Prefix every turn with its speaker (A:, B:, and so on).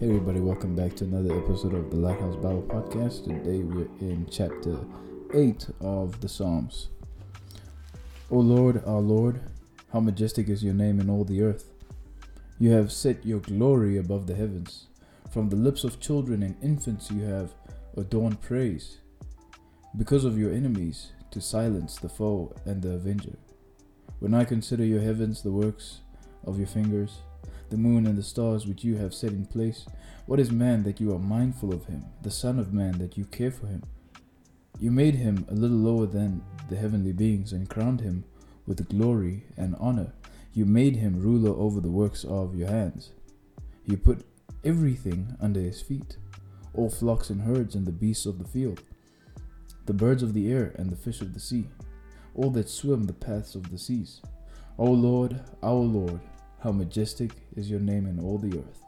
A: Hey, everybody, welcome back to another episode of the Lighthouse Bible Podcast. Today we're in chapter 8 of the Psalms. O Lord, our Lord, how majestic is your name in all the earth. You have set your glory above the heavens. From the lips of children and infants you have adorned praise. Because of your enemies, to silence the foe and the avenger. When I consider your heavens, the works of your fingers, the moon and the stars which you have set in place. What is man that you are mindful of him, the Son of Man that you care for him? You made him a little lower than the heavenly beings and crowned him with glory and honor. You made him ruler over the works of your hands. You put everything under his feet all flocks and herds and the beasts of the field, the birds of the air and the fish of the sea, all that swim the paths of the seas. O Lord, our Lord, how majestic is your name in all the earth.